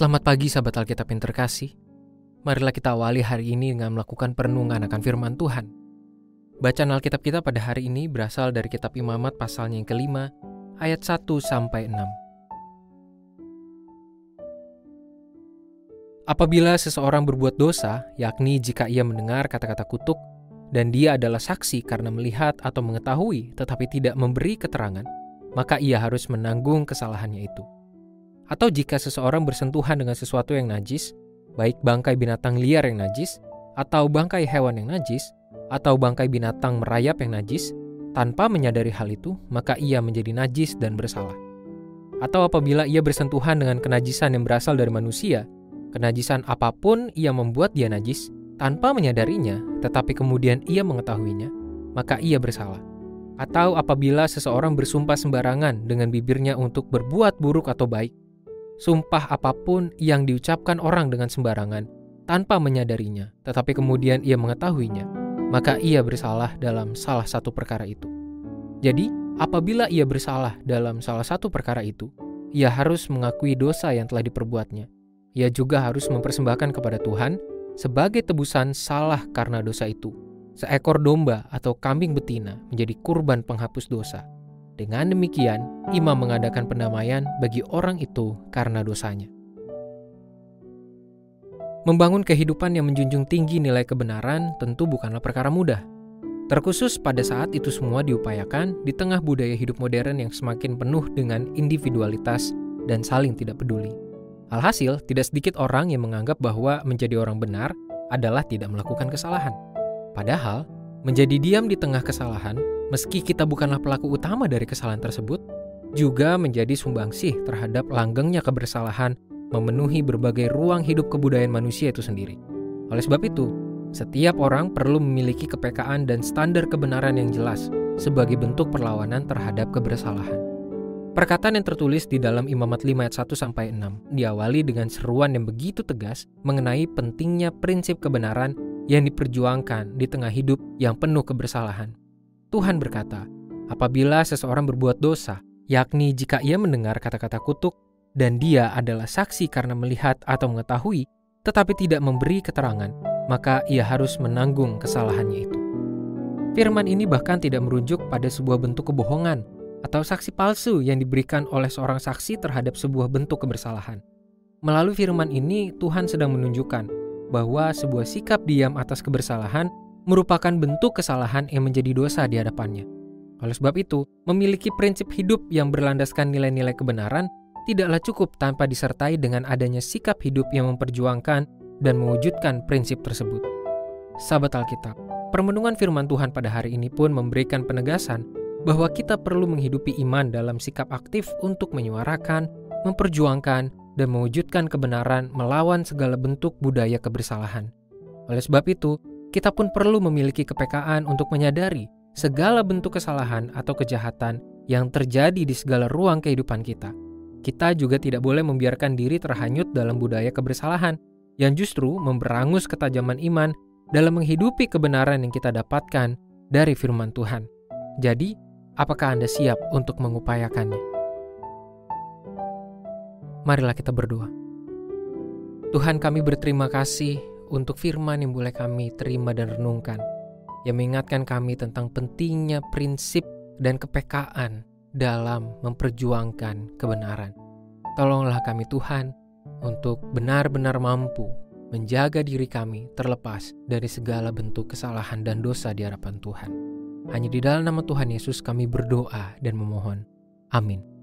Selamat pagi sahabat Alkitab yang terkasih. Marilah kita awali hari ini dengan melakukan perenungan akan firman Tuhan. Bacaan Alkitab kita pada hari ini berasal dari kitab Imamat pasalnya yang kelima, ayat 1 sampai 6. Apabila seseorang berbuat dosa, yakni jika ia mendengar kata-kata kutuk, dan dia adalah saksi karena melihat atau mengetahui tetapi tidak memberi keterangan, maka ia harus menanggung kesalahannya itu atau jika seseorang bersentuhan dengan sesuatu yang najis, baik bangkai binatang liar yang najis, atau bangkai hewan yang najis, atau bangkai binatang merayap yang najis, tanpa menyadari hal itu, maka ia menjadi najis dan bersalah. Atau apabila ia bersentuhan dengan kenajisan yang berasal dari manusia, kenajisan apa pun ia membuat dia najis tanpa menyadarinya, tetapi kemudian ia mengetahuinya, maka ia bersalah. Atau apabila seseorang bersumpah sembarangan dengan bibirnya untuk berbuat buruk atau baik, sumpah apa pun yang diucapkan orang dengan sembarangan tanpa menyadarinya, tetapi kemudian ia mengetahuinya, maka ia bersalah dalam salah satu perkara itu. Jadi, apabila ia bersalah dalam salah satu perkara itu, ia harus mengakui dosa yang telah diperbuatnya. Ia juga harus mempersembahkan kepada Tuhan sebagai tebusan salah karena dosa itu. Seekor domba atau kambing betina menjadi kurban penghapus dosa dengan demikian, imam mengadakan pendamaian bagi orang itu karena dosanya. Membangun kehidupan yang menjunjung tinggi nilai kebenaran tentu bukanlah perkara mudah. Terkhusus pada saat itu semua diupayakan di tengah budaya hidup modern yang semakin penuh dengan individualitas dan saling tidak peduli. Alhasil, tidak sedikit orang yang menganggap bahwa menjadi orang benar adalah tidak melakukan kesalahan. Padahal, menjadi diam di tengah kesalahan meski kita bukanlah pelaku utama dari kesalahan tersebut, juga menjadi sumbangsih terhadap langgengnya kebersalahan memenuhi berbagai ruang hidup kebudayaan manusia itu sendiri. Oleh sebab itu, setiap orang perlu memiliki kepekaan dan standar kebenaran yang jelas sebagai bentuk perlawanan terhadap kebersalahan. Perkataan yang tertulis di dalam Imamat 5 ayat 1 sampai 6 diawali dengan seruan yang begitu tegas mengenai pentingnya prinsip kebenaran yang diperjuangkan di tengah hidup yang penuh kebersalahan. Tuhan berkata, apabila seseorang berbuat dosa, yakni jika ia mendengar kata-kata kutuk, dan dia adalah saksi karena melihat atau mengetahui, tetapi tidak memberi keterangan, maka ia harus menanggung kesalahannya itu. Firman ini bahkan tidak merujuk pada sebuah bentuk kebohongan atau saksi palsu yang diberikan oleh seorang saksi terhadap sebuah bentuk kebersalahan. Melalui firman ini, Tuhan sedang menunjukkan bahwa sebuah sikap diam atas kebersalahan merupakan bentuk kesalahan yang menjadi dosa di hadapannya. Oleh sebab itu, memiliki prinsip hidup yang berlandaskan nilai-nilai kebenaran tidaklah cukup tanpa disertai dengan adanya sikap hidup yang memperjuangkan dan mewujudkan prinsip tersebut. Sahabat Alkitab, permenungan firman Tuhan pada hari ini pun memberikan penegasan bahwa kita perlu menghidupi iman dalam sikap aktif untuk menyuarakan, memperjuangkan, dan mewujudkan kebenaran melawan segala bentuk budaya kebersalahan. Oleh sebab itu, kita pun perlu memiliki kepekaan untuk menyadari segala bentuk kesalahan atau kejahatan yang terjadi di segala ruang kehidupan kita. Kita juga tidak boleh membiarkan diri terhanyut dalam budaya kebersalahan yang justru memberangus ketajaman iman dalam menghidupi kebenaran yang kita dapatkan dari firman Tuhan. Jadi, apakah Anda siap untuk mengupayakannya? Marilah kita berdoa. Tuhan kami berterima kasih untuk firman yang boleh kami terima dan renungkan, yang mengingatkan kami tentang pentingnya prinsip dan kepekaan dalam memperjuangkan kebenaran. Tolonglah kami Tuhan untuk benar-benar mampu menjaga diri kami terlepas dari segala bentuk kesalahan dan dosa di hadapan Tuhan. Hanya di dalam nama Tuhan Yesus kami berdoa dan memohon. Amin.